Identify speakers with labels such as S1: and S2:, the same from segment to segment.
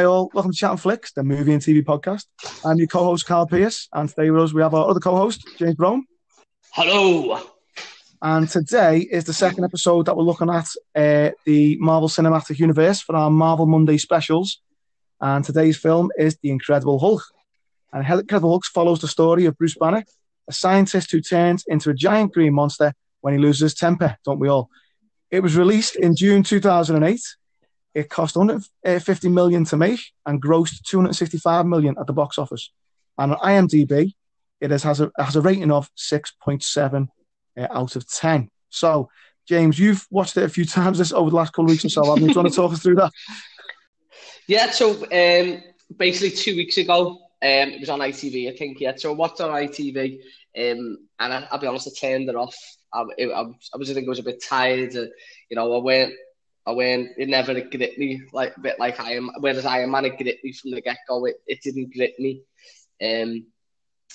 S1: Hi all, welcome to Chat and Flicks, the movie and TV podcast. I'm your co-host Carl Pierce, and today with us we have our other co-host James Brown.
S2: Hello.
S1: And today is the second episode that we're looking at uh, the Marvel Cinematic Universe for our Marvel Monday specials. And today's film is The Incredible Hulk. And The Incredible Hulk follows the story of Bruce Banner, a scientist who turns into a giant green monster when he loses his temper, don't we all? It was released in June 2008. It cost 150 million to make and grossed 265 million at the box office. And on IMDb, it has, a, has a rating of 6.7 uh, out of 10. So, James, you've watched it a few times this over the last couple of weeks or so. You want to talk us through that?
S2: Yeah, so um, basically two weeks ago, um, it was on ITV, I think. Yeah, so I watched on ITV, um, and I, will be honest, I turned it off. I, I, I was, I think, I was a bit tired. Uh, you know, I went, I went. It never grit me like a bit like I am. Whereas Iron Man, it grit me from the get go. It, it didn't grit me. Um,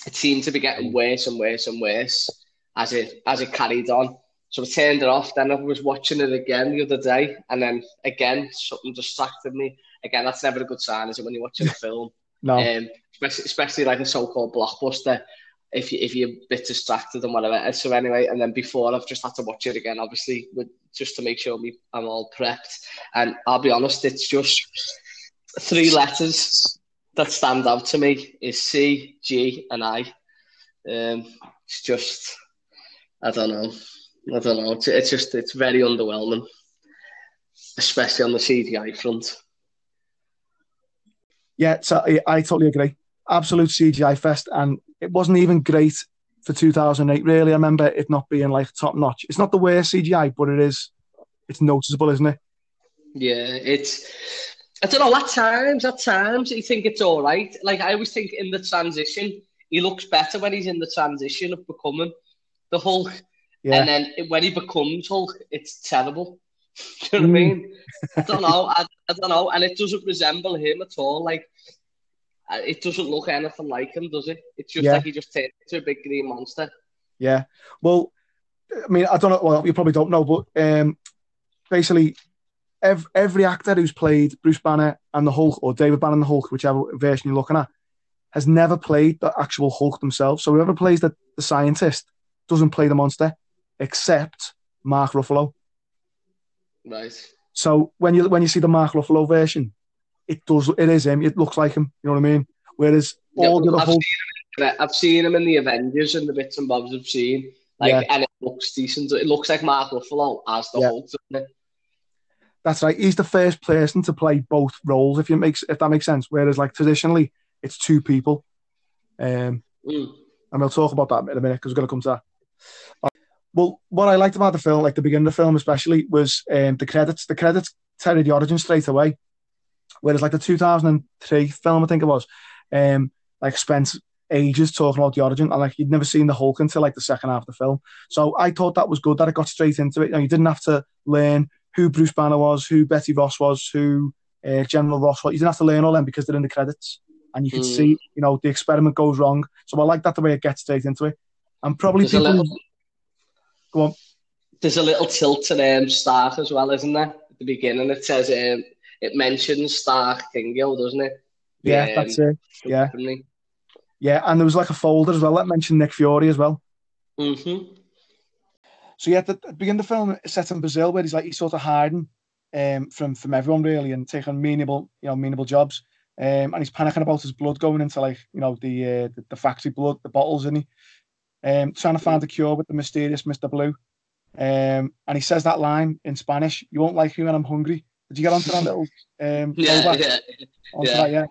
S2: it seemed to be getting worse and worse and worse as it as it carried on. So I turned it off. Then I was watching it again the other day, and then again something distracted me. Again, that's never a good sign, is it? When you're watching a film,
S1: no,
S2: um, especially, especially like a so-called blockbuster. If you if you're a bit distracted and whatever. So anyway, and then before I've just had to watch it again, obviously, with, just to make sure me I'm all prepped. And I'll be honest, it's just three letters that stand out to me is C, G, and I. Um, it's just I don't know. I don't know. It's, it's just it's very underwhelming, especially on the CGI front.
S1: Yeah, so I totally agree. Absolute CGI fest, and it wasn't even great for 2008. Really, I remember it not being like top notch. It's not the worst CGI, but it is. It's noticeable, isn't it?
S2: Yeah, it's. I don't know. At times, at times, you think it's all right. Like I always think in the transition, he looks better when he's in the transition of becoming the Hulk. Yeah. And then when he becomes Hulk, it's terrible. Do you know what I mm. mean? I don't know. I, I don't know. And it doesn't resemble him at all. Like, it doesn't look anything like him, does it? It's just yeah. like he just turned into a big green monster.
S1: Yeah. Well, I mean, I don't know. Well, you probably don't know, but um, basically, every, every actor who's played Bruce Banner and the Hulk, or David Banner and the Hulk, whichever version you're looking at, has never played the actual Hulk themselves. So whoever plays the, the scientist doesn't play the monster except Mark Ruffalo.
S2: Right.
S1: So when you when you see the Mark Ruffalo version, it does it is him. It looks like him. You know what I mean? Whereas yeah, all the
S2: I've,
S1: Hulk...
S2: seen I've seen him in the Avengers and the bits and bobs I've seen. Like yeah. and it looks decent. It looks like Mark Ruffalo as the yeah. Hulk,
S1: That's right. He's the first person to play both roles, if you makes if that makes sense. Whereas like traditionally, it's two people. Um, mm. and we'll talk about that in a minute because we're going to come to that. Well, what I liked about the film, like the beginning of the film especially, was um, the credits. The credits tell you the origin straight away. Whereas like the 2003 film, I think it was, um, like spent ages talking about the origin, and like you'd never seen the Hulk until like the second half of the film. So I thought that was good that it got straight into it. You, know, you didn't have to learn who Bruce Banner was, who Betty Ross was, who uh, General Ross was. You didn't have to learn all them because they're in the credits, and you can mm. see, you know, the experiment goes wrong. So I like that the way it gets straight into it. And probably There's people. Go on.
S2: There's a little tilt to um, start as well, isn't there? At the beginning, it says um, it mentions Stark Kingill, doesn't it?
S1: Yeah, um, that's it. Yeah. Yeah, and there was like a folder as well that mentioned Nick Fury as well.
S2: Mm-hmm.
S1: So yeah, at the, beginning of the film, set in Brazil where he's like he's sort of hiding um, from from everyone really and taking meanable, you know, meanable jobs. Um, and he's panicking about his blood going into like you know the uh, the, the factory blood, the bottles, and he um, trying to find a cure with the mysterious Mr. Blue. Um, and he says that line in Spanish, you won't like me when I'm hungry. Did you get onto that little um,
S2: yeah, yeah,
S1: onto yeah. that, yeah.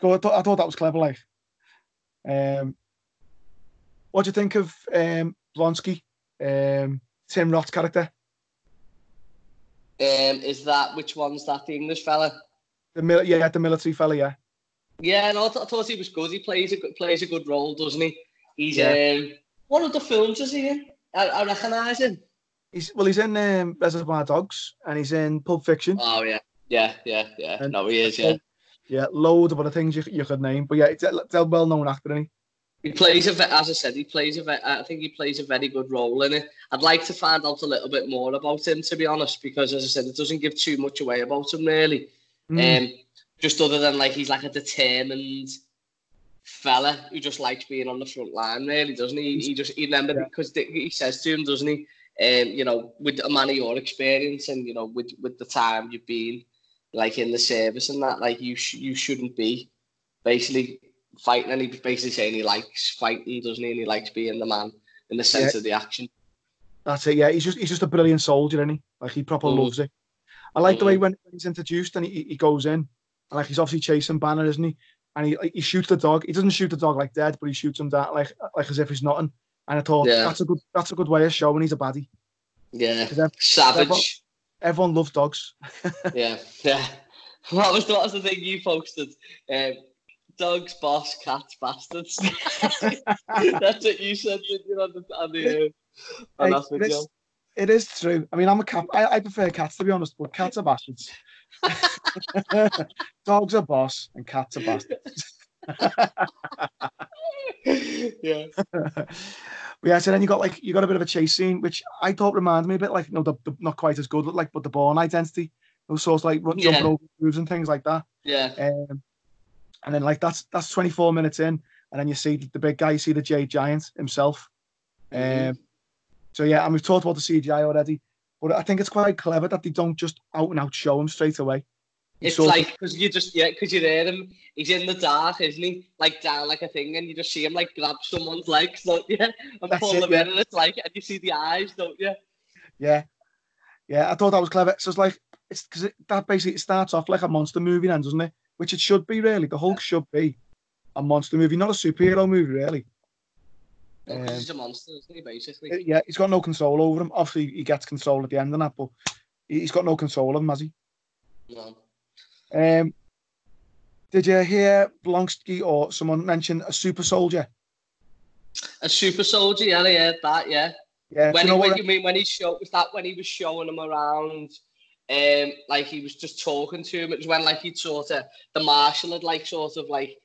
S1: Go, I, thought, I thought that was clever, like. Um, what do you think of um, Blonsky, um, Tim Roth's character?
S2: Um, is that which one's that? The English fella?
S1: The mil- yeah, the military fella, yeah.
S2: Yeah, no, I, th- I thought he was good. He plays a good, plays a good role, doesn't he? He's yeah. um, one of the films is he in? I, I recognise him.
S1: He's well, he's in um, Reservoir Dogs and he's in Pulp Fiction.
S2: Oh yeah, yeah, yeah, yeah. And, no, he is. Yeah,
S1: yeah, loads of other things you, you could name, but yeah, it's a, a well-known actor, isn't
S2: he? He plays a, as I said, he plays a, I think he plays a very good role in it. I'd like to find out a little bit more about him, to be honest, because as I said, it doesn't give too much away about him really. Mm. Um, just other than like he's like a determined fella who just likes being on the front line, really, doesn't he? He just he remember yeah. because he says to him, doesn't he? Um, you know, with a man of your experience and you know, with with the time you've been like in the service and that, like you sh- you shouldn't be basically fighting. And he basically saying he likes fighting, doesn't he? And he likes being the man in the sense yeah. of the action.
S1: That's it. Yeah, he's just he's just a brilliant soldier, isn't he? Like he proper mm. loves it. I like mm. the way when he's introduced and he, he goes in, and like he's obviously chasing Banner, isn't he? And he he shoots the dog. He doesn't shoot the dog like dead, but he shoots him down like like as if he's nothing. And I thought yeah. that's a good that's a good way of showing he's a baddie.
S2: Yeah, everyone, savage.
S1: Everyone, loves dogs.
S2: yeah, yeah. That was what was the thing you posted? Um, dogs, boss, cats, bastards. That's what you said, you, on the, on the, uh,
S1: hey, it, is, it is true. I mean, I'm a cat. I, I prefer cats, to be honest, but cats are bastards. dogs are boss and cats are bastards.
S2: Yeah.
S1: yeah, so then you got like you got a bit of a chase scene, which I thought reminded me a bit like you know the, the not quite as good, like but the Bourne Identity. Those sorts like jumping yeah. over moves and things like that.
S2: Yeah.
S1: Um, and then like that's that's 24 minutes in, and then you see the big guy, you see the Jade Giant himself. Mm-hmm. Um, so yeah, and we've talked about the CGI already, but I think it's quite clever that they don't just out and out show him straight away.
S2: It's like because you just yeah, because you hear him, he's in the dark, isn't he? Like down like a thing, and you just see him like grab someone's legs, don't you? And pull it, them yeah. in, and it's like, and you see the eyes, don't you?
S1: Yeah, yeah. I thought that was clever. So it's like it's because it, that basically it starts off like a monster movie, then, doesn't it? which it should be really. The Hulk should be a monster movie, not a superhero movie, really.
S2: Um, he's a monster, isn't he? Basically.
S1: Uh, yeah, he's got no control over him. Obviously, he gets control at the end of that, but he's got no control of him, has he?
S2: No.
S1: Um, did you hear Blonsky or someone mention a super soldier?
S2: A super soldier, yeah, yeah, that, yeah.
S1: Yeah.
S2: When, you, know when you mean when he showed was that when he was showing him around um, like he was just talking to him. It was when like he'd sort of the marshal had like sort of like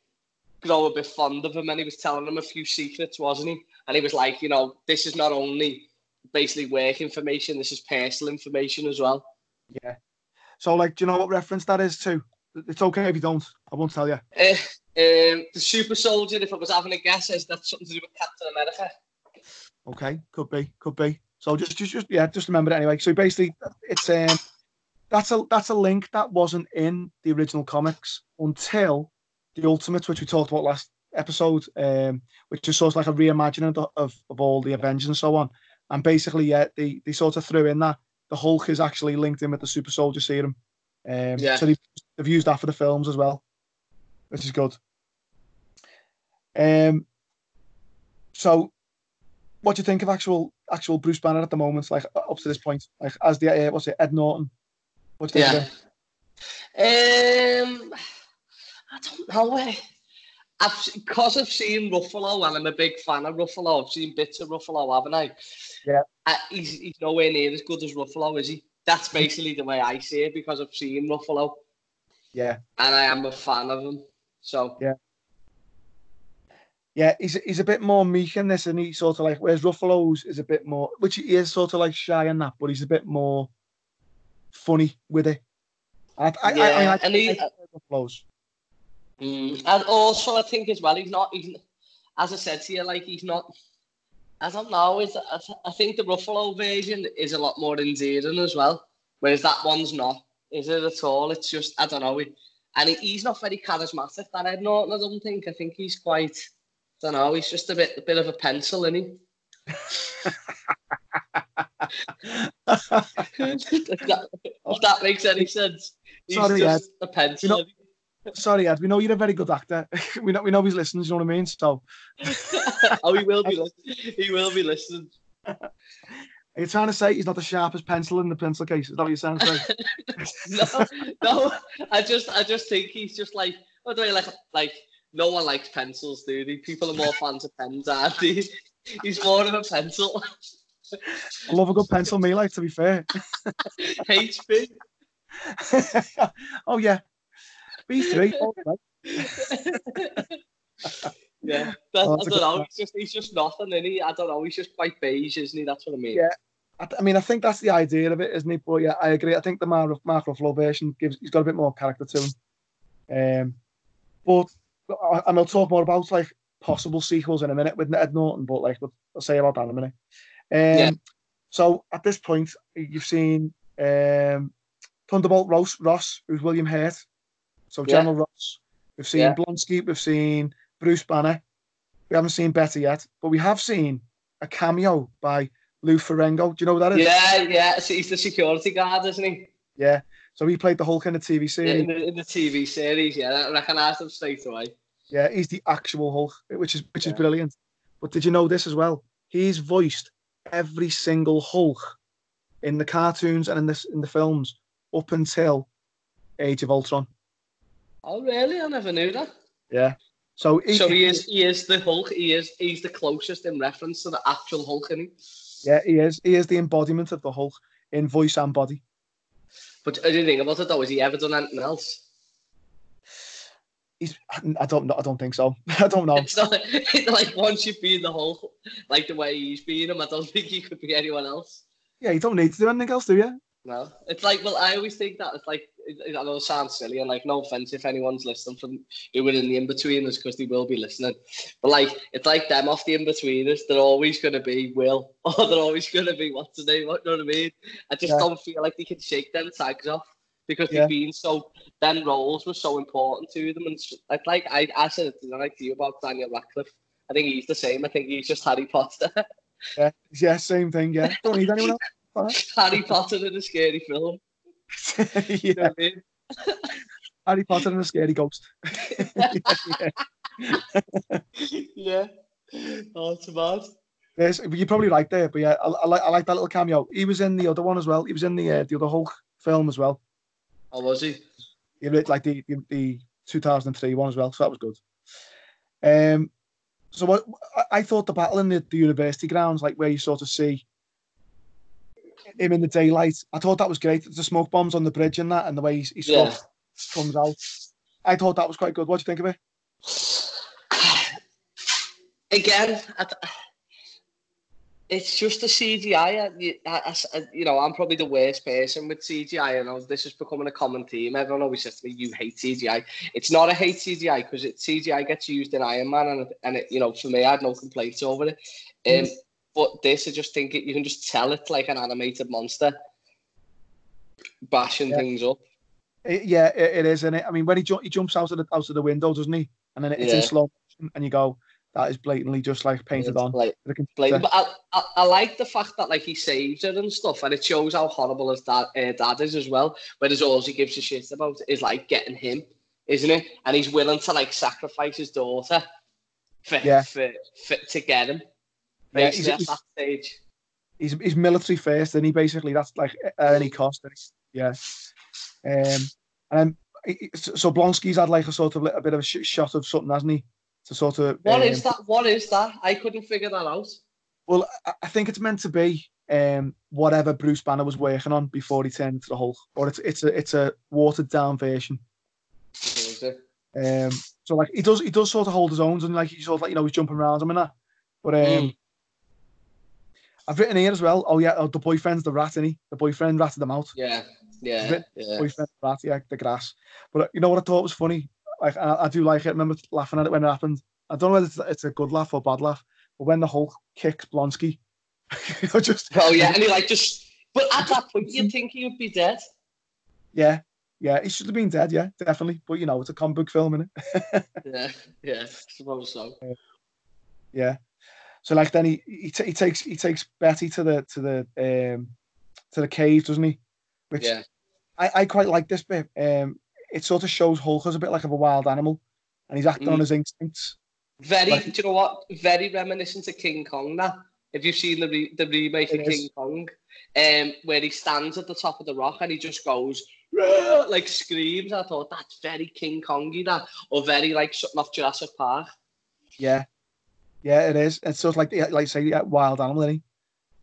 S2: grow a bit fond of him, and he was telling him a few secrets, wasn't he? And he was like, you know, this is not only basically work information, this is personal information as well.
S1: Yeah. So like, do you know what reference that is to? It's okay if you don't. I won't tell you.
S2: Uh, um, the super soldier, if I was having a guess, is that something to do with Captain America?
S1: Okay, could be, could be. So just, just, just yeah, just remember it anyway. So basically, it's um, that's a that's a link that wasn't in the original comics until the Ultimate, which we talked about last episode, um, which is sort of like a reimagining of, of, of all the Avengers and so on. And basically, yeah, they, they sort of threw in that the Hulk is actually linked in with the Super Soldier Serum. Um, yeah. So they, have used that for the films as well, which is good. Um, so, what do you think of actual actual Bruce Banner at the moment? Like up to this point, like as the uh, what's it, Ed Norton
S2: what do you yeah. Um, I don't know. Eh. I've because I've seen Ruffalo and I'm a big fan of Ruffalo. I've seen bits of Ruffalo, haven't I?
S1: Yeah.
S2: Uh, he's, he's nowhere near as good as Ruffalo, is he? That's basically the way I see it because I've seen Ruffalo.
S1: Yeah.
S2: And I am a fan of him. So
S1: yeah. Yeah, he's he's a bit more meek in this, and he's sort of like whereas Ruffalo's is a bit more, which he is sort of like shy in that, but he's a bit more funny with it. I, I, yeah, I, I, and he, flows.
S2: Mm, and also, I think as well, he's not. He's, as I said to you, like he's not. I don't know. Is I think the Ruffalo version is a lot more endearing as well, whereas that one's not. Is it at all? It's just I don't know. And he's not very charismatic. That Ed Norton, I don't think. I think he's quite. I don't know. He's just a bit, a bit of a pencil, isn't he? if, that, if that makes any sense. He's Sorry, just Ed. a pencil.
S1: You know, Sorry, Ed. We know you're a very good actor. we know we know he's listening. You know what I mean? So.
S2: oh, he will be. listening. He will be listening.
S1: Are you trying to say he's not the sharpest pencil in the pencil case? Is that what you're saying?
S2: no, no. I just, I just think he's just like, what do I like? Like, no one likes pencils, they? People are more fans of pens, aren't they? He's more of a pencil.
S1: I love a good pencil, me like to be fair.
S2: HB.
S1: oh yeah, B three.
S2: yeah, that, oh, I don't know. He's just he's just nothing, is he? I don't know. He's just quite beige, isn't he? That's what I mean.
S1: Yeah. I, I mean, I think that's the idea of it, isn't it? But yeah, I agree. I think the Mark, Mark Ruffalo version gives he's got a bit more character to him. Um, but and I'll talk more about like possible sequels in a minute with Ed Norton, but like I'll say about that in a minute. Um, yeah. So at this point, you've seen um, Thunderbolt Ross, Ross, who's William Hurt. So General yeah. Ross. We've seen yeah. Blonsky. We've seen Bruce Banner. We haven't seen Betty yet, but we have seen a cameo by Lou Ferrigno. Do you know what that is?
S2: Yeah, yeah. So he's the security guard, isn't he?
S1: Yeah. So he played the Hulk in the TV series.
S2: In the, in the TV series, yeah. I recognised him straight away.
S1: Yeah, he's the actual Hulk, which is which is brilliant. But did you know this as well? He's voiced every single Hulk in the cartoons and in this in the films up until Age of Ultron.
S2: Oh really? I never knew that.
S1: Yeah. So he,
S2: so he is he is the Hulk. He is he's the closest in reference to the actual Hulk, isn't he?
S1: Yeah, he is. He is the embodiment of the Hulk in voice and body.
S2: But the thing about it though, has he ever done anything else?
S1: He's, I don't know. I don't think so. I don't know.
S2: It's not like once you've been the Hulk, like the way he's been him, I don't think he could be anyone else.
S1: Yeah, you don't need to do anything else, do you?
S2: No, it's like well, I always think that it's like it. I know it sounds silly and like no offense if anyone's listening from doing in the Inbetweeners because they will be listening, but like it's like them off the Inbetweeners. They're always going to be Will or they're always going to be what's the name? What you know what I mean? I just yeah. don't feel like they can shake them tags off because yeah. they've been so. Them roles were so important to them, and like like I I said it like to you about Daniel Radcliffe. I think he's the same. I think he's just Harry Potter.
S1: yeah, yeah, same thing. Yeah, don't need anyone else.
S2: Harry Potter in a scary film.
S1: yeah. You know I mean? Harry Potter and a scary ghost.
S2: yeah. yeah. Oh, it's bad.
S1: Yes, you probably like there, but yeah, I, I, like I like that little cameo. He was in the other one as well. He was in the uh, the other Hulk film as well.
S2: Oh, was he?
S1: He looked like the, the, the 2003 one as well, so that was good. Um, so what I, I thought the battle in the, the university grounds, like where you sort of see him in the daylight. I thought that was great. The smoke bombs on the bridge and that, and the way he, he yeah. comes out. I thought that was quite good. What do you think of it?
S2: Again, it's just the CGI. I, I, I, you know, I'm probably the worst person with CGI. I know this is becoming a common theme. Everyone always says to me, "You hate CGI." It's not a hate CGI because it CGI gets used in Iron Man, and and it, you know, for me, I had no complaints over it. Um, mm. But this, I just think it, you can just tell it's like an animated monster bashing yeah. things up.
S1: It, yeah, it, it is, isn't it? I mean, when he, ju- he jumps out of the out of the window, doesn't he? And then it's yeah. in slow motion, and you go, that is blatantly just like painted on.
S2: Like, blatant. But I, I, I, like the fact that like he saves it and stuff, and it shows how horrible his dad, uh, dad is as well. Whereas all he gives a shit about is like getting him, isn't it? And he's willing to like sacrifice his daughter for, yeah. for, for to get him yeah, he's, at that stage.
S1: He's, he's military first, and he basically that's like at any cost. Yeah. Um, and so Blonsky's had like a sort of a bit of a shot of something, hasn't he? To sort of.
S2: What um, is that? What is that? I couldn't figure that out.
S1: Well, I think it's meant to be um, whatever Bruce Banner was working on before he turned into the Hulk, or it's it's a it's a watered down version. Um, so like he does he does sort of hold his own and like he sort of like you know he's jumping around him and that, but um, mm. I've written here as well. Oh yeah, oh, the boyfriend's the rat, isn't he? The boyfriend ratted them out.
S2: Yeah, yeah, yeah.
S1: Boyfriend rat, yeah, the grass. But uh, you know what I thought was funny? Like I, I do like it. I remember laughing at it when it happened. I don't know whether it's, it's a good laugh or bad laugh, but when the Hulk kicks Blonsky,
S2: you know, just oh yeah, and he like just. But at that point, you'd think he would be dead.
S1: Yeah, yeah, he should have been dead. Yeah, definitely. But you know, it's a comic book film, isn't
S2: it? yeah, yeah, suppose so.
S1: Yeah, so like then he he, t- he takes he takes Betty to the to the um to the cave, doesn't he? Which yeah. I, I quite like this bit. Um, it sort of shows Hulk as a bit like of a wild animal, and he's acting mm. on his instincts.
S2: Very, like, do you know what? Very reminiscent of King Kong. Now, if you've seen the re- the remake of King Kong, um, where he stands at the top of the rock and he just goes like screams. I thought that's very King Kongy, that or very like something off Jurassic Park.
S1: Yeah, yeah, it is. It's sort of like like say yeah, wild animal, isn't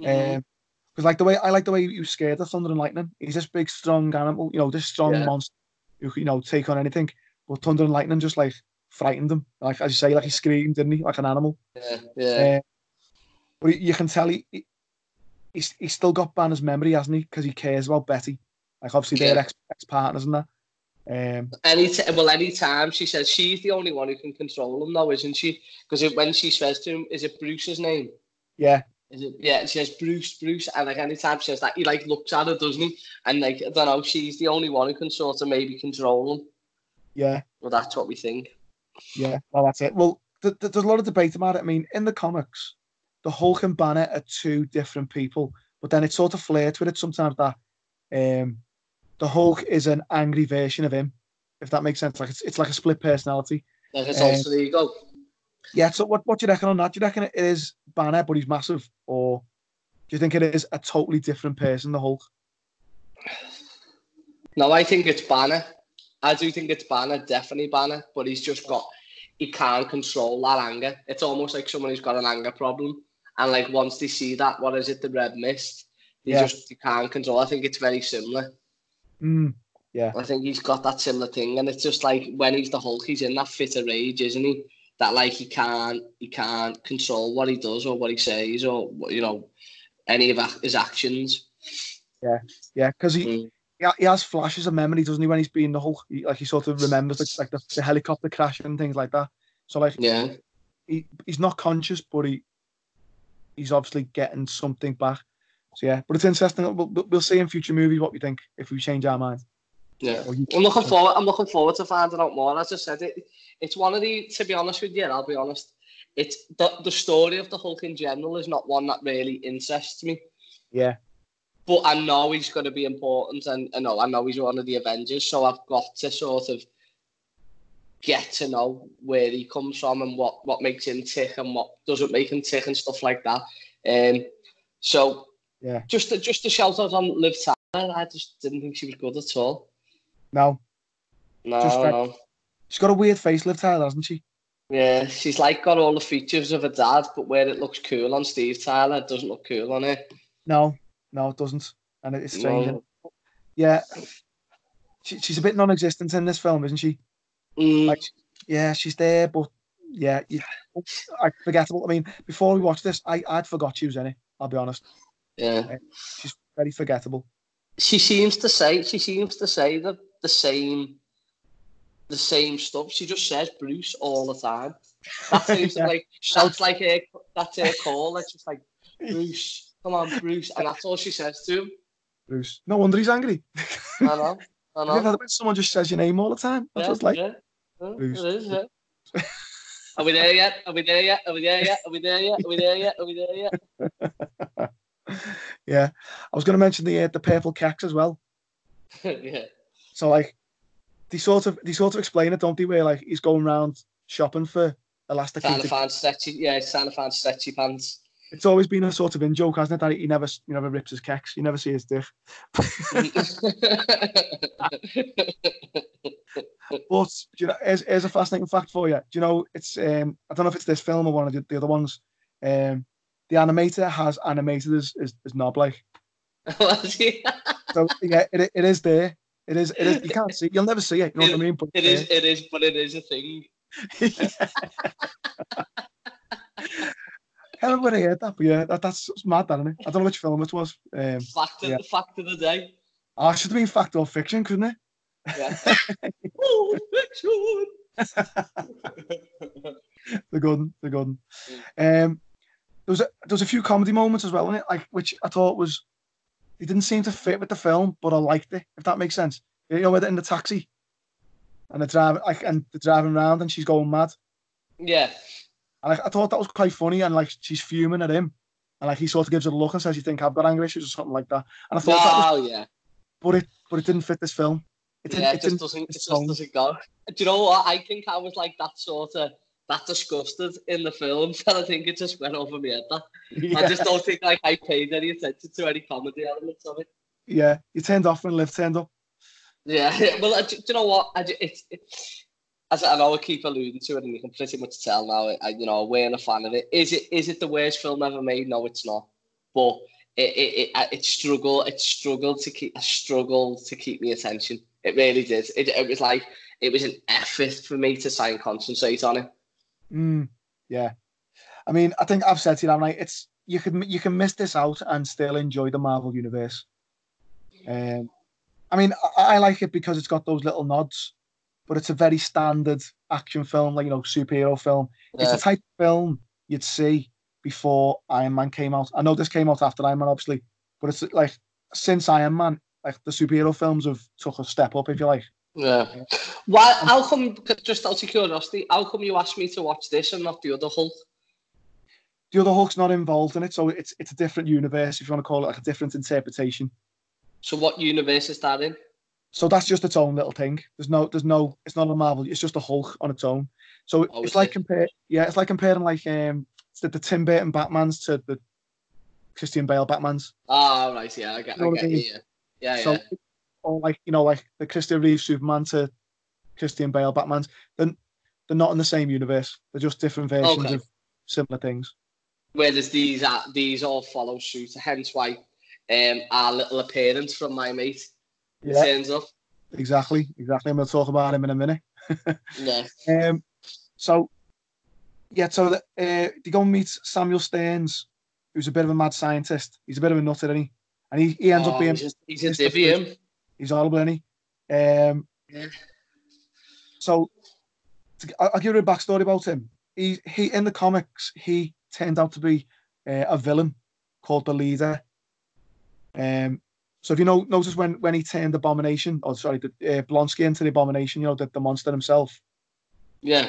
S1: he? Mm-hmm. Um, because like the way I like the way you scared the Thunder and Lightning. He's this big, strong animal, you know, this strong yeah. monster who you know take on anything. But Thunder and Lightning just like frightened him. Like as you say, like he screamed, didn't he, like an animal?
S2: Yeah, yeah. Uh,
S1: but you can tell he, he he's, he's still got Banner's memory, hasn't he? Because he cares about Betty. Like obviously yeah. they're ex ex partners and that. Um,
S2: any t- well, any time she says she's the only one who can control him, though, isn't she? Because when she says to him, "Is it Bruce's name?"
S1: Yeah.
S2: Is it? Yeah. She says Bruce, Bruce, and like anytime she says that, he like looks at her, doesn't he? And like I don't know, she's the only one who can sort of maybe control him.
S1: Yeah.
S2: Well, that's what we think.
S1: Yeah. Well, that's it. Well, th- th- there's a lot of debate about it. I mean, in the comics, the Hulk and Banner are two different people, but then it sort of flirts with it sometimes that um, the Hulk is an angry version of him, if that makes sense. Like it's, it's like a split personality.
S2: Like it's um, also the ego.
S1: Yeah. So what, what do you reckon on that? Do you reckon it is Banner, but he's massive, or do you think it is a totally different person, the Hulk?
S2: No, I think it's Banner. I do think it's Banner, definitely Banner, but he's just got he can't control that anger. It's almost like someone who's got an anger problem, and like once they see that, what is it, the red mist? They yeah. just they can't control. I think it's very similar.
S1: Mm, yeah,
S2: I think he's got that similar thing, and it's just like when he's the Hulk, he's in that fit of rage, isn't he? That like he can't he can't control what he does or what he says or you know any of his actions.
S1: Yeah, yeah, because he. Mm he, has flashes of memory, doesn't he? When he's being the Hulk, he, like he sort of remembers like, like the, the, helicopter crash and things like that. So like,
S2: yeah,
S1: he, he's not conscious, but he he's obviously getting something back. So yeah, but it's interesting. We'll, we'll see in future movies what we think if we change our minds.
S2: Yeah, I'm looking forward. I'm looking forward to finding out more. As I said, it, it's one of the. To be honest with you, I'll be honest. It's the the story of the Hulk in general is not one that really interests me.
S1: Yeah,
S2: but I know he's going to be important, and I know I know he's one of the Avengers, so I've got to sort of get to know where he comes from and what what makes him tick and what doesn't make him tick and stuff like that. Um, so
S1: yeah,
S2: just to, just to shout out on Liv Tyler, I just didn't think she was good at all.
S1: No,
S2: no, just no.
S1: She's got a weird face, Liv Tyler, hasn't she?
S2: Yeah, she's like got all the features of a dad, but where it looks cool on Steve Tyler, it doesn't look cool on her.
S1: No, no, it doesn't, and it's strange. No. Yeah, she, she's a bit non-existent in this film, isn't she?
S2: Mm.
S1: Like, yeah, she's there, but yeah, you, I forgettable. I mean, before we watched this, I I'd forgot she was in it. I'll be honest.
S2: Yeah,
S1: she's very forgettable.
S2: She seems to say she seems to say the the same the same stuff. She just says Bruce all the time. That seems yeah. like that's like a that's a call. It's just like Bruce. Come on, Bruce. And that's all she says to him.
S1: Bruce. No wonder he's angry.
S2: I know. I know.
S1: Have someone just says your name all the time? That's
S2: yeah,
S1: what like.
S2: Yeah. Bruce. It is, yeah. Are we there yet? Are we there yet? Are we there yet? Are we there yet? Are we there yet? Are we there yet?
S1: Yeah, I was going to mention the uh, the purple cacks as well.
S2: yeah.
S1: So like, they sort of they sort of explain it, don't they? Where like he's going around shopping for elastic.
S2: Trying to find stretchy, yeah, he's trying to find stretchy pants
S1: it's always been a sort of in joke, hasn't it? That he never, he never rips his kecks. You never see his dick. but you know, here's, here's, a fascinating fact for you. Do you know it's? Um, I don't know if it's this film or one of the, the other ones. Um, the animator has animated his, his, his knob like. so yeah, it, it is there. It is. It is. You can't see. You'll never see it. You know it, what I mean?
S2: But it is. It is. But it is a thing.
S1: I remember when I heard that, but yeah, that, that's mad, that, isn't it? I don't know which film it was. Um,
S2: fact, of,
S1: yeah.
S2: the fact of the day.
S1: Oh, it should have been fact or fiction, couldn't it?
S2: Yeah. oh, fiction!
S1: the good the good. Um, there was a, there was a few comedy moments as well in it, like which I thought was it didn't seem to fit with the film, but I liked it. If that makes sense, you know, with it in the taxi, and the driver, like, and the driving around, and she's going mad.
S2: Yeah.
S1: And I, I, thought that was quite funny, and like she's fuming at him, and like he sort of gives her a look and says, "You think I've got anger issues or something like that?" And I thought,
S2: no, oh, yeah,
S1: but it but it didn't fit this film.
S2: It yeah, it, it just doesn't. It just doesn't go. Do you know what? I think I was like that sort of that disgusted in the film, and I think it just went over my head. That yeah. I just don't think like I paid any attention to any comedy elements of it.
S1: Yeah, you turned off when Liv turned up.
S2: Yeah, well, do you know what? I, it's it, as I know I keep alluding to it, and you can pretty much tell now. I, you know, we're a fan of it. Is it is it the worst film ever made? No, it's not. But it it it, it struggled. It struggled to keep. struggled to keep me attention. It really did. It, it was like it was an effort for me to try and concentrate on it.
S1: Mm, yeah, I mean, I think I've said to you, I'm like, it's you can you can miss this out and still enjoy the Marvel universe. Um, I mean, I, I, like it because it's got those little nods, but it's a very standard action film, like you know, superhero film. Yeah. It's the type of film you'd see before Iron Man came out. I know this came out after Iron Man, obviously, but it's like since Iron Man, like the superhero films have took a step up, if you like.
S2: Yeah. Why? How come? Just out of curiosity, how come you asked me to watch this and not the other Hulk?
S1: The other Hulk's not involved in it, so it's it's a different universe, if you want to call it like a different interpretation.
S2: So what universe is that in?
S1: So that's just its own little thing. There's no, there's no, it's not a Marvel. It's just a Hulk on its own. So oh, it's like it? compare, yeah, it's like comparing like um the, the Tim Burton Batman's to the Christian Bale Batman's.
S2: Oh right, yeah, I get, you know I get I mean? yeah, yeah, so, yeah.
S1: Or like you know, like the Christian Reeve Superman to Christian Bale Batman's. Then they're not in the same universe. They're just different versions okay. of similar things.
S2: Whereas these are these all follow suit, hence why um, our little appearance from my mate yeah. turns up.
S1: Exactly, exactly. I'm going to talk about him in a minute.
S2: yeah.
S1: Um, so, yeah, so the, uh, they go and meet Samuel Sterns, who's a bit of a mad scientist. He's a bit of a nutter, isn't he? And he, he ends oh, up being.
S2: He's, he's a divvy, him.
S1: He's horrible, isn't he? Um,
S2: yeah.
S1: So, to, I'll, I'll give you a backstory about him. He, he in the comics, he turned out to be uh, a villain called the Leader. Um, so if you know, notice when when he turned Abomination, or sorry, the uh, Blonsky into the Abomination, you know, the, the monster himself.
S2: Yeah.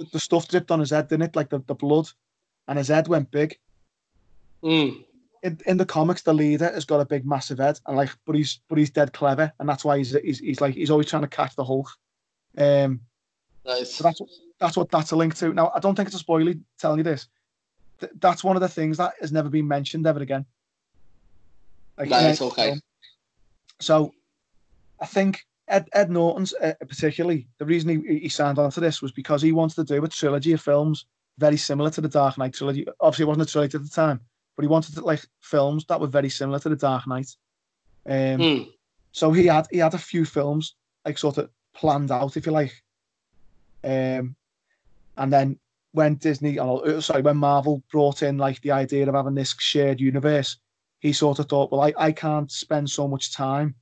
S1: The, the, stuff dripped on his head, didn't it? Like the, the blood, and his head went big.
S2: Mm.
S1: In, in the comics, the leader has got a big, massive head, and like, but he's but he's dead clever, and that's why he's he's, he's like he's always trying to catch the Hulk. Um,
S2: nice.
S1: So that's that's what that's a link to. Now, I don't think it's a spoiler telling you this. Th- that's one of the things that has never been mentioned ever again.
S2: Like, right, okay. Um,
S1: so, I think Ed, Ed Norton's uh, particularly the reason he, he signed on to this was because he wanted to do a trilogy of films very similar to the Dark Knight trilogy. Obviously, it wasn't a trilogy at the time, but he wanted to, like films that were very similar to the Dark Knight. Um, mm. So he had he had a few films like sort of planned out, if you like. Um, and then when Disney, oh, sorry, when Marvel brought in like the idea of having this shared universe, he sort of thought, well, I, I can't spend so much time,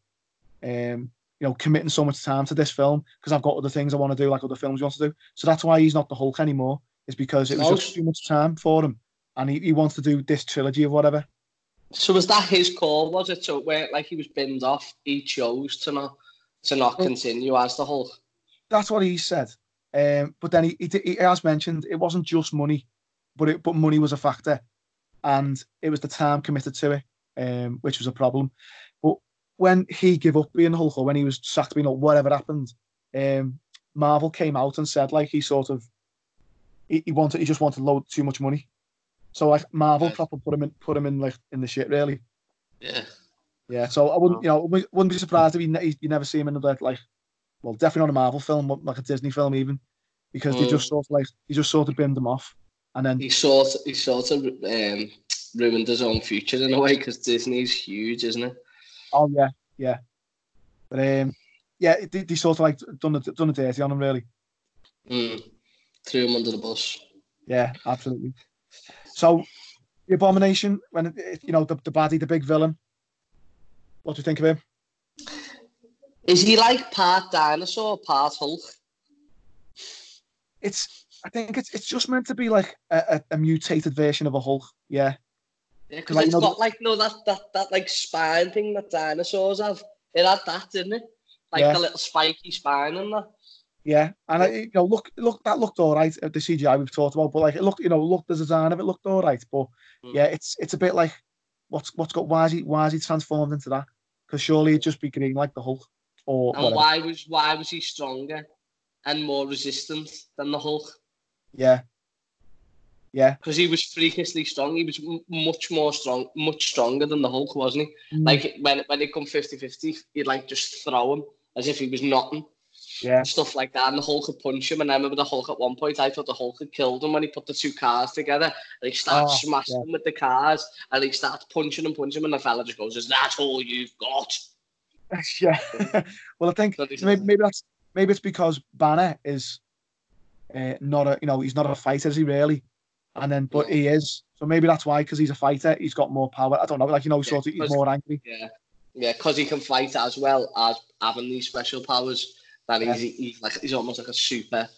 S1: um, you know, committing so much time to this film because I've got other things I want to do, like other films he want to do. So that's why he's not the Hulk anymore. Is because it was just too much time for him, and he, he wants to do this trilogy of whatever.
S2: So was that his call? Was it so where like he was binned off? He chose to not to not well, continue as the Hulk.
S1: That's what he said. Um, but then he, he, he has mentioned it wasn't just money, but it but money was a factor, and it was the time committed to it um, which was a problem. But when he gave up being Hulk or when he was sacked being Hulk, whatever happened, um, Marvel came out and said like he sort of he, he wanted he just wanted load too much money. So like Marvel right. proper put him in put him in like in the shit really.
S2: Yeah.
S1: Yeah. So I wouldn't you know wouldn't be surprised if you, you never see him in another like well definitely not a Marvel film but like a Disney film even because mm. they just sort of like he just sort of binned them off and then
S2: he sort he sort of um, ruined his own future in a way because Disney's huge, isn't it?
S1: Oh yeah, yeah. But um, yeah, they, they sort of like done a, done a dirty on him really.
S2: Mm. Threw him under the bus.
S1: Yeah, absolutely. So the abomination when you know the the baddie, the big villain. What do you think of him?
S2: Is he like part dinosaur, part Hulk?
S1: It's. I think it's it's just meant to be like a, a, a mutated version of a Hulk. Yeah.
S2: Yeah, because like, it's got like no that that that like spine thing that dinosaurs have. It had that, didn't it? Like yeah. the little spiky spine and that.
S1: Yeah, and I, you know, look, look, that looked all right. The CGI we've talked about, but like it looked, you know, look, the design of it looked all right. But mm. yeah, it's it's a bit like what's what's got why is he why is he transformed into that? Because surely it'd just be green like the Hulk. Or
S2: and whatever. why was why was he stronger and more resistant than the Hulk?
S1: Yeah, yeah,
S2: because he was freakishly strong. He was m- much more strong, much stronger than the Hulk, wasn't he? Mm. Like when when it come 50-50, he'd like just throw him as if he was nothing.
S1: Yeah,
S2: stuff like that. And the Hulk could punch him. And I remember the Hulk at one point. I thought the Hulk had killed him when he put the two cars together. And he starts oh, smashing yeah. them with the cars, and he starts punching and punching him. And the fella just goes, "Is that all you've got?"
S1: yeah. well, I think maybe, maybe that's maybe it's because Banner is uh, not a you know he's not a fighter, is he really? and then but he is. So maybe that's why, because he's a fighter, he's got more power. I don't know, like you know, sort of he's more angry.
S2: Yeah. Yeah, because he can fight as well as having these special powers. That yeah. he's, he's like he's almost like a super,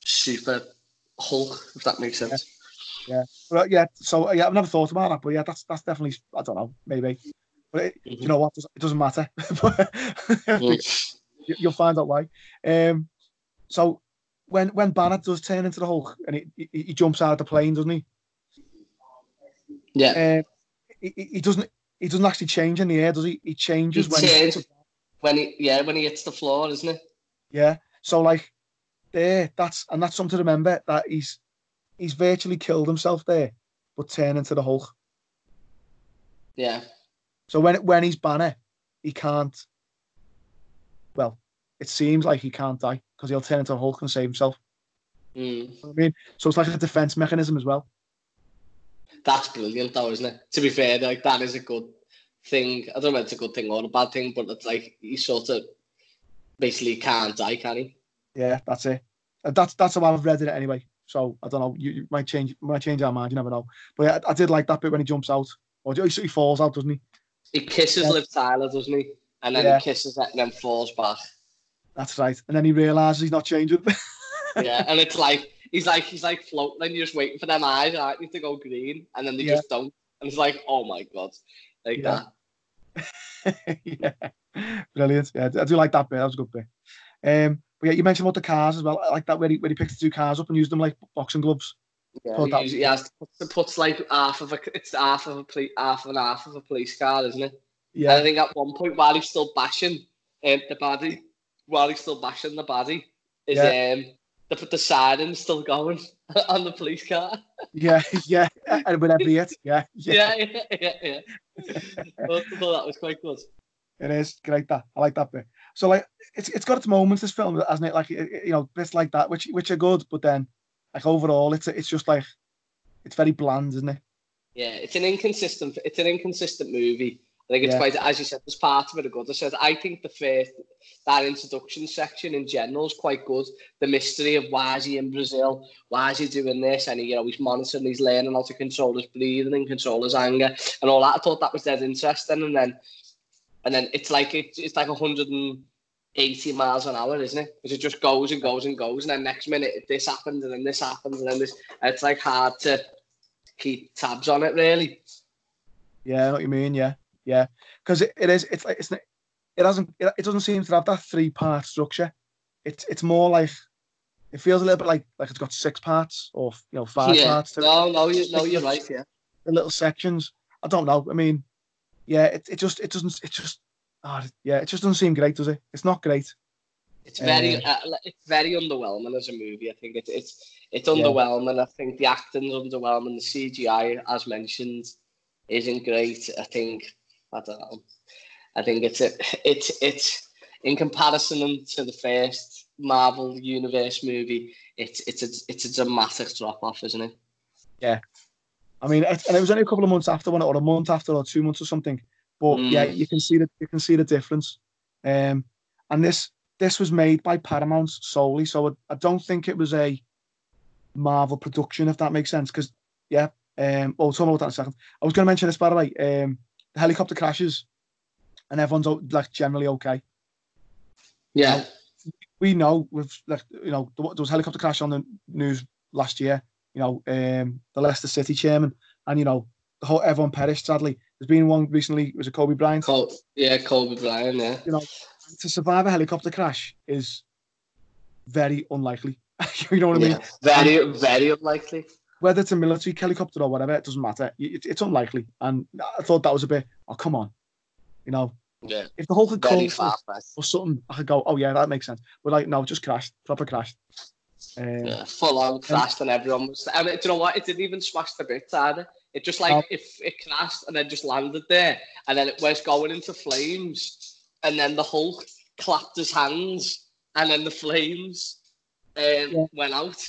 S2: super Hulk, if that makes sense.
S1: Yeah, yeah. Well, yeah. So yeah, I've never thought about that, but yeah, that's that's definitely I don't know, maybe. But it, mm-hmm. you know what? It doesn't matter. mm. You'll find out why. Um, so when when Banner does turn into the Hulk and he, he, he jumps out of the plane, doesn't he?
S2: Yeah.
S1: Uh, he, he doesn't he doesn't actually change in the air, does he? He changes
S2: he
S1: when
S2: when he yeah when he hits the floor, isn't it?
S1: Yeah. So like there, that's and that's something to remember that he's he's virtually killed himself there, but turn into the Hulk.
S2: Yeah.
S1: So when when he's Banner, he can't. Well, it seems like he can't die because he'll turn into a Hulk and save himself.
S2: Mm.
S1: I mean, so it's like a defense mechanism as well.
S2: That's brilliant, though, isn't it? To be fair, like that is a good thing. I don't know if it's a good thing or a bad thing, but it's like he sort of basically can't die, can he?
S1: Yeah, that's it. Uh, that's that's how I've read it anyway. So I don't know. You, you might change might change our mind. You never know. But yeah, I, I did like that bit when he jumps out, or he, he falls out, doesn't he?
S2: He kisses yeah. Liv Tyler, doesn't he? And then yeah. he kisses it and then falls back.
S1: That's right. And then he realizes he's not changing.
S2: yeah, and it's like he's like he's like floating, and you're just waiting for them eyes, aren't you, to go green, and then they yeah. just don't, and it's like, oh my god, like
S1: yeah. that. yeah, brilliant. Yeah, I do like that bit. That was a good bit. Um, but yeah, you mentioned about the cars as well. I like that where he where he picks the two cars up and used them like boxing gloves.
S2: Yeah, he, that, he has to put like half of a it's half of a police half and half of a police car, isn't it? Yeah. And I think at one point while he's still bashing um, the body, while he's still bashing the body, is yeah. um the the siren still going on the police car.
S1: yeah, yeah, and with every hit,
S2: yeah, yeah, yeah, yeah. yeah, yeah. I thought that was quite good.
S1: It is great that I like that bit. So like it's it's got its moments this film, hasn't it? Like you know bits like that which which are good, but then like overall it's it's just like it's very bland, isn't it?
S2: Yeah, it's an inconsistent it's an inconsistent movie. I think it's yeah. quite, as you said, there's part of it are good. I said, I think the first, that introduction section in general is quite good. The mystery of why is he in Brazil? Why is he doing this? And he, you know, he's monitoring, he's learning how to control his breathing and control his anger and all that. I thought that was dead interesting. And then, and then it's like, it, it's like 180 miles an hour, isn't it? Because it just goes and goes and goes. And then next minute, this happens and then this happens and then this. It's like hard to keep tabs on it, really.
S1: Yeah, I know what you mean. Yeah yeah, because it, it is. It's like it's it doesn't it, it doesn't seem to have that three part structure. It's it's more like it feels a little bit like like it's got six parts or you know five
S2: yeah.
S1: parts.
S2: No, no, you, no, you're right. Yeah,
S1: the little sections. I don't know. I mean, yeah, it, it just it doesn't it just oh, yeah it just doesn't seem great, does it? It's not great.
S2: It's very uh, uh, it's very underwhelming as a movie. I think it, it's it's underwhelming. Yeah. I think the acting's underwhelming. The CGI, as mentioned, isn't great. I think I don't know. I think it's a, it's it's in comparison to the first Marvel Universe movie, it's it's a it's a dramatic drop off, isn't it?
S1: Yeah, I mean, it, and it was only a couple of months after one, or a month after, or two months or something. But mm. yeah, you can see that you can see the difference. Um, and this this was made by Paramount solely, so I, I don't think it was a Marvel production, if that makes sense. Because yeah, um, oh, talk about that in a second. I was going to mention this by the way. Um, the helicopter crashes, and everyone's like generally okay.
S2: Yeah, you know,
S1: we know with like you know there was helicopter crash on the news last year. You know, um, the Leicester City chairman, and you know the whole everyone perished. Sadly, there's been one recently. It was a Kobe Bryant.
S2: Col- yeah, Kobe Bryant. Yeah.
S1: You know, to survive a helicopter crash is very unlikely. you know what yeah. I mean?
S2: Very, very unlikely
S1: whether it's a military helicopter or whatever, it doesn't matter. It, it's unlikely. And I thought that was a bit, oh, come on. You know,
S2: yeah.
S1: if the Hulk had come or something, I could go, oh, yeah, that makes sense. But like, no, just crashed, proper crashed.
S2: Um, yeah, full on crashed and, and everyone was. I mean, do you know what? It didn't even smash the bits either. It just like if it crashed and then just landed there, and then it was going into flames, and then the Hulk clapped his hands, and then the flames um, yeah. went out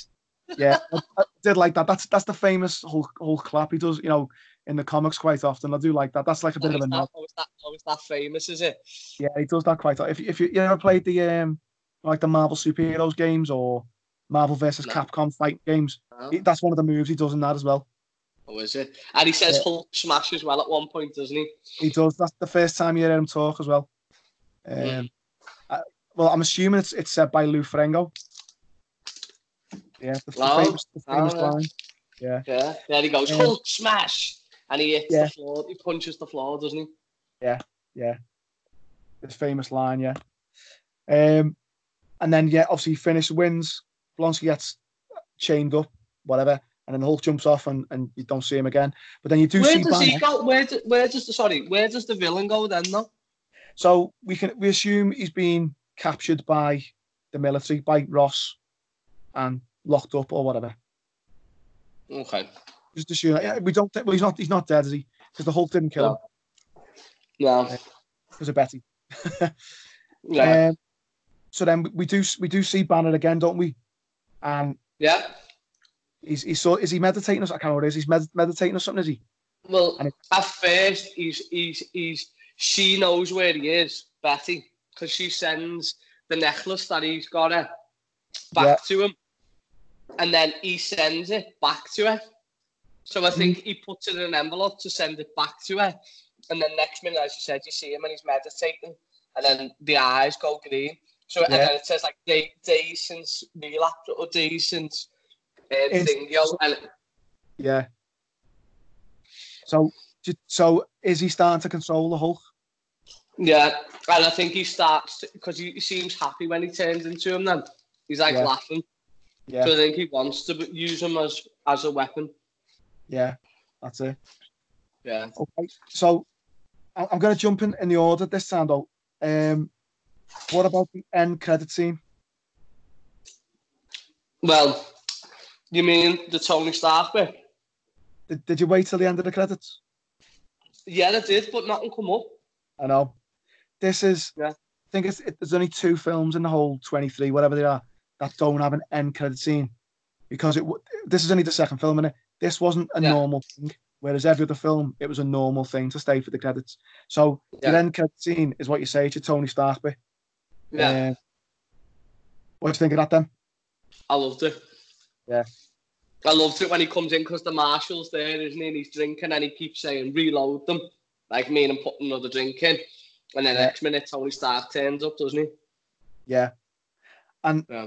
S1: yeah, I, I, did like that. That's that's the famous Hulk Hulk clap he does. You know, in the comics quite often. I do like that. That's like a bit
S2: oh,
S1: of a
S2: nod. Oh, is that, oh, that famous? Is it?
S1: Yeah, he does that quite. If if you, you ever played the um like the Marvel superheroes games or Marvel versus no. Capcom fight games, no. he, that's one of the moves he does in that as well.
S2: Oh, is it? And he says yeah. Hulk smash as well at one point, doesn't he?
S1: He does. That's the first time you hear him talk as well. Um, mm. I, well, I'm assuming it's it's said by Lou Ferrigno. Yeah, the, oh, famous, the famous line. Yeah.
S2: Yeah. There he goes. Um, Hulk smash, and he hits yeah. the floor. He punches the floor, doesn't he?
S1: Yeah. Yeah. This famous line. Yeah. Um, and then yeah, obviously he finishes wins. Blonsky gets chained up, whatever, and then the Hulk jumps off and, and you don't see him again. But then you do see.
S2: where
S1: see.
S2: Does Banner. he go? Where do, where does the sorry? Where does the villain go then? Though.
S1: So we can we assume he's been captured by the military by Ross and locked up or whatever.
S2: Okay.
S1: Just assume yeah, we don't. Well, he's not. He's not dead, is he? Because the Hulk didn't kill
S2: no. him.
S1: No. Because of Betty.
S2: yeah. Um,
S1: so then we do we do see Banner again, don't we? And
S2: yeah,
S1: he's he's so is he meditating or I can't remember what it is. He's med- meditating or something, is he?
S2: Well, at first he's he's he's she knows where he is, Betty, because she sends the necklace that he's got her back yeah. to him, and then he sends it back to her. So I think he puts it in an envelope to send it back to her, and then next minute, as you said, you see him and he's meditating, and then the eyes go green, so yeah. and then it says like day, days since relapse or days since uh, thing, yo, and
S1: yeah. So so is he starting to control the Hulk?
S2: Yeah, and I think he starts because he, he, seems happy when he turns into him. Then he's like yeah. laughing. Yeah. So I think he wants to use him as as a weapon.
S1: Yeah, that's it.
S2: Yeah.
S1: Okay, so I'm going to jump in in the order this time though. Um, what about the end credit scene?
S2: Well, you mean the Tony Stark bit?
S1: Did, did you wait till the end of the credits?
S2: Yeah, I did, but nothing come up.
S1: I know. This is. Yeah. I think it's, it, there's only two films in the whole 23, whatever they are, that don't have an end credit scene, because it. This is only the second film, and it. This wasn't a yeah. normal thing. Whereas every other film, it was a normal thing to stay for the credits. So yeah. the end credit scene is what you say. to Tony Stark.
S2: Yeah. Uh,
S1: what do you think of that then?
S2: I loved it.
S1: Yeah.
S2: I loved it when he comes in because the marshal's there, isn't he? And he's drinking and he keeps saying, reload them. Like me and putting another drink in. And then yeah. next minute, Tony Stark turns up, doesn't he?
S1: Yeah. And yeah.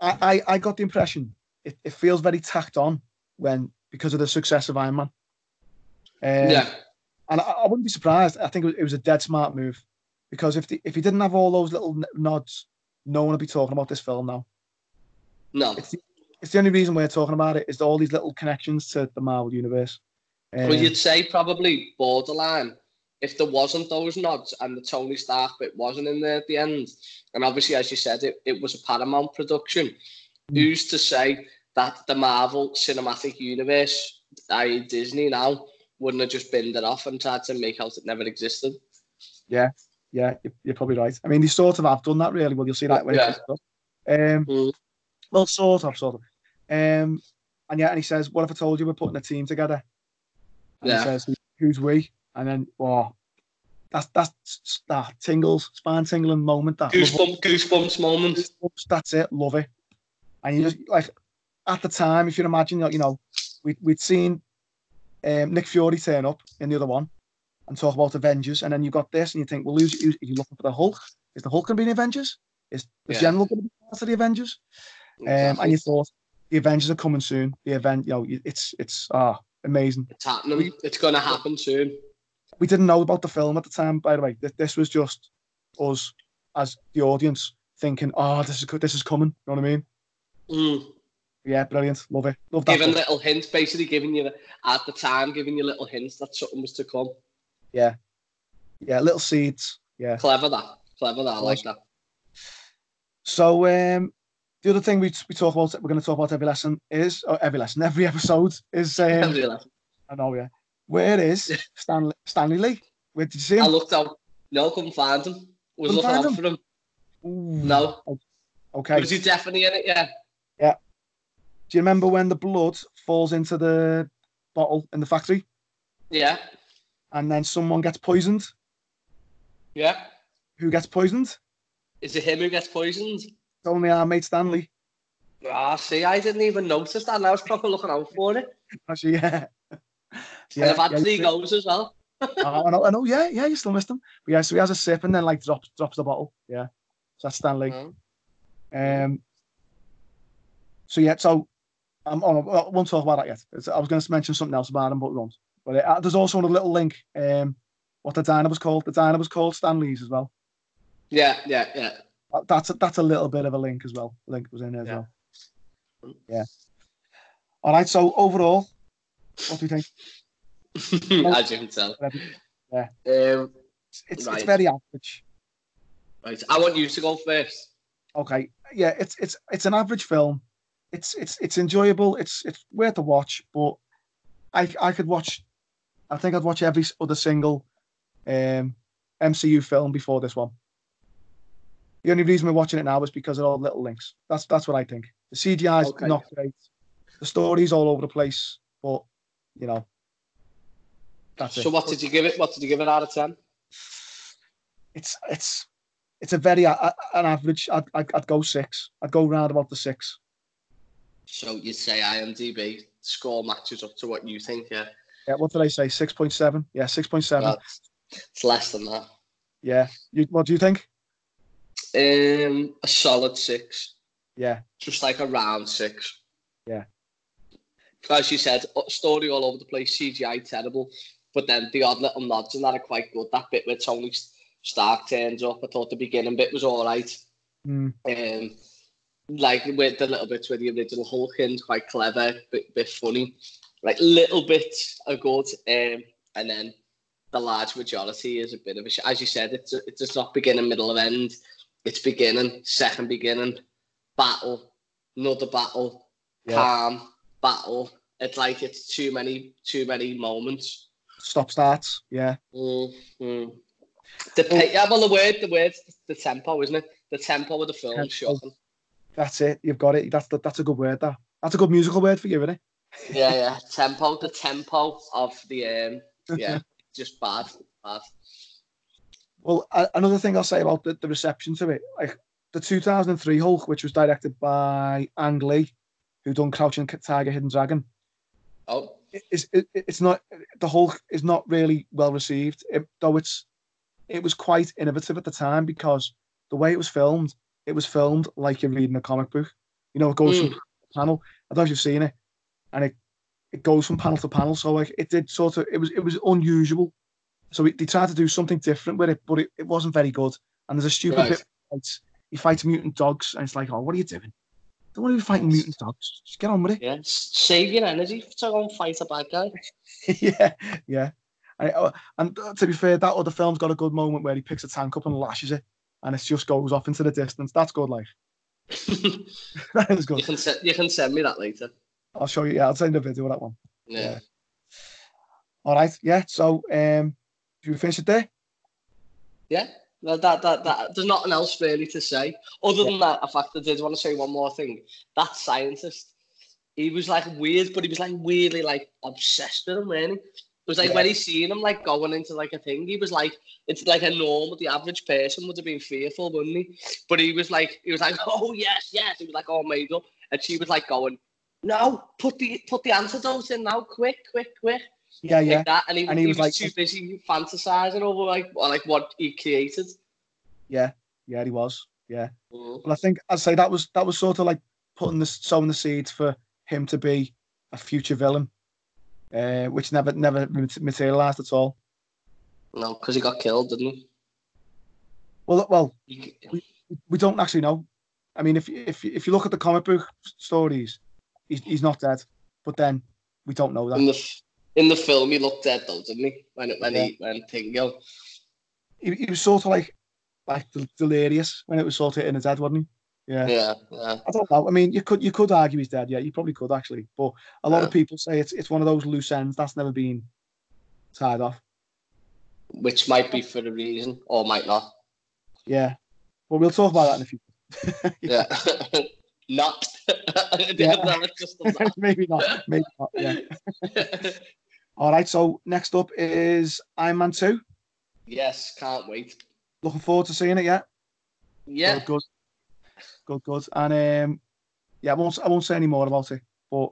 S1: I, I, I got the impression it, it feels very tacked on when because of the success of Iron Man.
S2: Um, yeah.
S1: And I, I, wouldn't be surprised. I think it was, it was a dead smart move because if the, if he didn't have all those little nods, no one would be talking about this film now.
S2: No.
S1: It's the, it's the only reason we're talking about it is all these little connections to the Marvel universe.
S2: Um, well, you'd say probably borderline if there wasn't those nods and the Tony Stark bit wasn't in there at the end. And obviously, as you said, it, it was a Paramount production. Mm. Who's to say that the Marvel Cinematic Universe, i.e. Disney now, wouldn't have just binned it off and tried to make out it never existed?
S1: Yeah, yeah, you're probably right. I mean, they sort of have done that really. Well, you'll see that when yeah. it comes up. Um, mm. Well, sort of, sort of. Um, and yeah, and he says, "What if I told you we're putting a team together?" And yeah. he says, "Who's we?" And then, oh, that's that's that tingles, spine tingling moment. That
S2: goosebumps, goosebumps moment.
S1: That's it. Love it. And you just like at the time, if you imagine, you know, we we'd seen um, Nick Fury turn up in the other one and talk about Avengers, and then you got this, and you think, well, who's, who's are you looking for the Hulk? Is the Hulk going to be in Avengers? Is the yeah. General going to be part of the Avengers? Exactly. Um, and you thought the Avengers are coming soon. The event, you know, it's it's ah amazing.
S2: It's happening. It's going to happen soon.
S1: We didn't know about the film at the time, by the way. This, this was just us as the audience thinking, "Oh, this is this is coming." You know what I mean?
S2: Mm.
S1: Yeah, brilliant. Love it. Love that.
S2: Giving little hints, basically giving you at the time, giving you little hints that something was to come.
S1: Yeah, yeah, little seeds. Yeah,
S2: clever that. Clever that. I like that.
S1: So, um, the other thing we we talk about, we're going to talk about every lesson is oh, every lesson, every episode is. Um, every lesson. I know, yeah. Where is Stanley Stanley Lee? Where did you see him? I
S2: looked out. No, couldn't find him. Was couldn't looking out for him. Ooh. No.
S1: Okay.
S2: Was he definitely in it? Yeah.
S1: Yeah. Do you remember when the blood falls into the bottle in the factory?
S2: Yeah.
S1: And then someone gets poisoned.
S2: Yeah.
S1: Who gets poisoned?
S2: Is it him who gets poisoned?
S1: It's only our mate Stanley.
S2: Ah, see, I didn't even notice that. I was proper looking out for it.
S1: Actually, yeah.
S2: Yeah, and I've had yeah, three goals as well.
S1: I know, I know, yeah, yeah, you still missed him. But yeah, so he has a sip and then like drops drops the bottle. Yeah. So that's Stanley. Mm. Um so yeah, so um, oh, I won't talk about that yet. I was going to mention something else about him, but won't. But uh, there's also a little link. Um, what the diner was called. The diner was called Stanley's as well.
S2: Yeah, yeah, yeah.
S1: That's a, that's a little bit of a link as well. Link was in there yeah. as well. Yeah. All right. So overall, what do you
S2: think? as you can tell.
S1: Yeah. Um, it's right. it's very average.
S2: Right. I want you to go first.
S1: Okay. Yeah. It's it's it's an average film. It's it's it's enjoyable. It's it's worth a watch, but I I could watch. I think I'd watch every other single um, MCU film before this one. The only reason we're watching it now is because of all the little links. That's that's what I think. The CGI is okay. not great. The story's all over the place, but you know,
S2: that's so it. So what did you give it? What did you give it out of ten?
S1: It's it's it's a very uh, an average. I'd, I'd, I'd go six. I'd go round about the six.
S2: So you'd say IMDb score matches up to what you think, yeah?
S1: Yeah. What did I say? Six point seven. Yeah, six point seven.
S2: It's less than that.
S1: Yeah. You, what do you think?
S2: Um, a solid six.
S1: Yeah.
S2: Just like a round six.
S1: Yeah.
S2: As you said, story all over the place, CGI terrible, but then the odd little nods and that are quite good. That bit where Tony Stark turns up, I thought the beginning bit was all right.
S1: Mm.
S2: Um, like with the little bits where the original Hulk quite clever, bit, bit funny. Like little bits are good, um, and then the large majority is a bit of a. As you said, it's a, it's not beginning, middle, of end. It's beginning, second beginning, battle, another battle, yeah. calm, battle. It's like it's too many, too many moments.
S1: Stop starts, yeah.
S2: Mm-hmm. The yeah, well, the word, the word, the tempo, isn't it? The tempo of the film, tempo. shocking.
S1: That's it. You've got it. That's the, that's a good word. That that's a good musical word for you, isn't it?
S2: yeah, yeah. Tempo. The tempo of the um. Yeah, just bad, bad.
S1: Well, another thing I'll say about the, the reception to it, like the 2003 Hulk, which was directed by Ang Lee, who done Crouching Tiger, Hidden Dragon.
S2: Oh,
S1: it's it, it's not the Hulk is not really well received, it, though it's it was quite innovative at the time because the way it was filmed, it was filmed like you're reading a comic book. You know, it goes mm. from panel. I don't know if you've seen it, and it it goes from panel to panel. So like it did sort of it was it was unusual. So it, they tried to do something different with it, but it, it wasn't very good. And there's a stupid right. bit. He fights mutant dogs, and it's like, oh, what are you doing? Don't want to be fighting mutant dogs. Just get on with it.
S2: Yeah, save your energy to go and fight a bad guy.
S1: yeah, yeah. And, uh, and to be fair, that other film's got a good moment where he picks a tank up and lashes it and it just goes off into the distance. That's good life. that is good.
S2: You can, se- you can send me that later.
S1: I'll show you. Yeah, I'll send a video of that one.
S2: Yeah. yeah.
S1: All right. Yeah. So, um, should we finish it there?
S2: Yeah. That, that, that, there's nothing else really to say. Other than that, in fact, I did want to say one more thing. That scientist, he was like weird, but he was like weirdly like obsessed with him, really. It was like yeah. when he seen him like going into like a thing, he was like, it's like a normal, the average person would have been fearful, wouldn't he? But he was like, he was like, oh yes, yes. He was like all made up, and she was like going, no, put the put the antidote in now, quick, quick, quick.
S1: Yeah, yeah. Like
S2: that, and he, and he, he was, was, like too busy fantasizing over like like what he created.
S1: Yeah, yeah, he was. Yeah, mm. but I think I'd say that was that was sort of like putting the sowing the seeds for him to be a future villain uh, which never never materialised at all.
S2: No, because he got killed, didn't he?
S1: Well, well, we, we don't actually know. I mean, if if if you look at the comic book stories, he's, he's not dead. But then we don't know that.
S2: In the in the film, he looked dead though, didn't he? When when yeah. he when Tingo.
S1: He, he was sort of like like delirious when it was sort of in his head, wasn't he?
S2: Yeah. yeah, yeah. I
S1: don't know. I mean, you could you could argue he's dead. Yeah, you probably could actually. But a lot yeah. of people say it's it's one of those loose ends that's never been tied off.
S2: Which might be for a reason, or might not.
S1: Yeah. Well, we'll talk about that in a
S2: few. yeah. not.
S1: yeah. Maybe not. Maybe not. Yeah. All right. So next up is Iron Man Two.
S2: Yes, can't wait.
S1: Looking forward to seeing it. Yeah.
S2: Yeah.
S1: good good, good. And um, yeah, I won't I won't say any more about it, but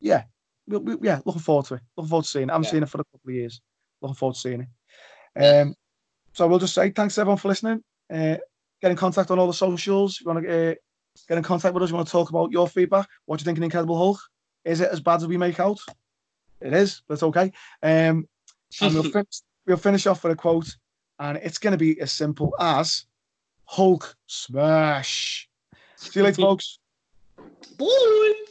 S1: yeah, we, we, yeah, looking forward to it. Looking forward to seeing it. I haven't yeah. seen it for a couple of years. Looking forward to seeing it. Um, so we'll just say thanks everyone for listening. Uh, get in contact on all the socials. If You want to uh, get in contact with us? You want to talk about your feedback? What do you think of Incredible Hulk? Is it as bad as we make out? It is, but it's okay. Um, and we'll finish, we'll finish off with a quote, and it's going to be as simple as Hulk smash. See you later, folks.
S2: Bye.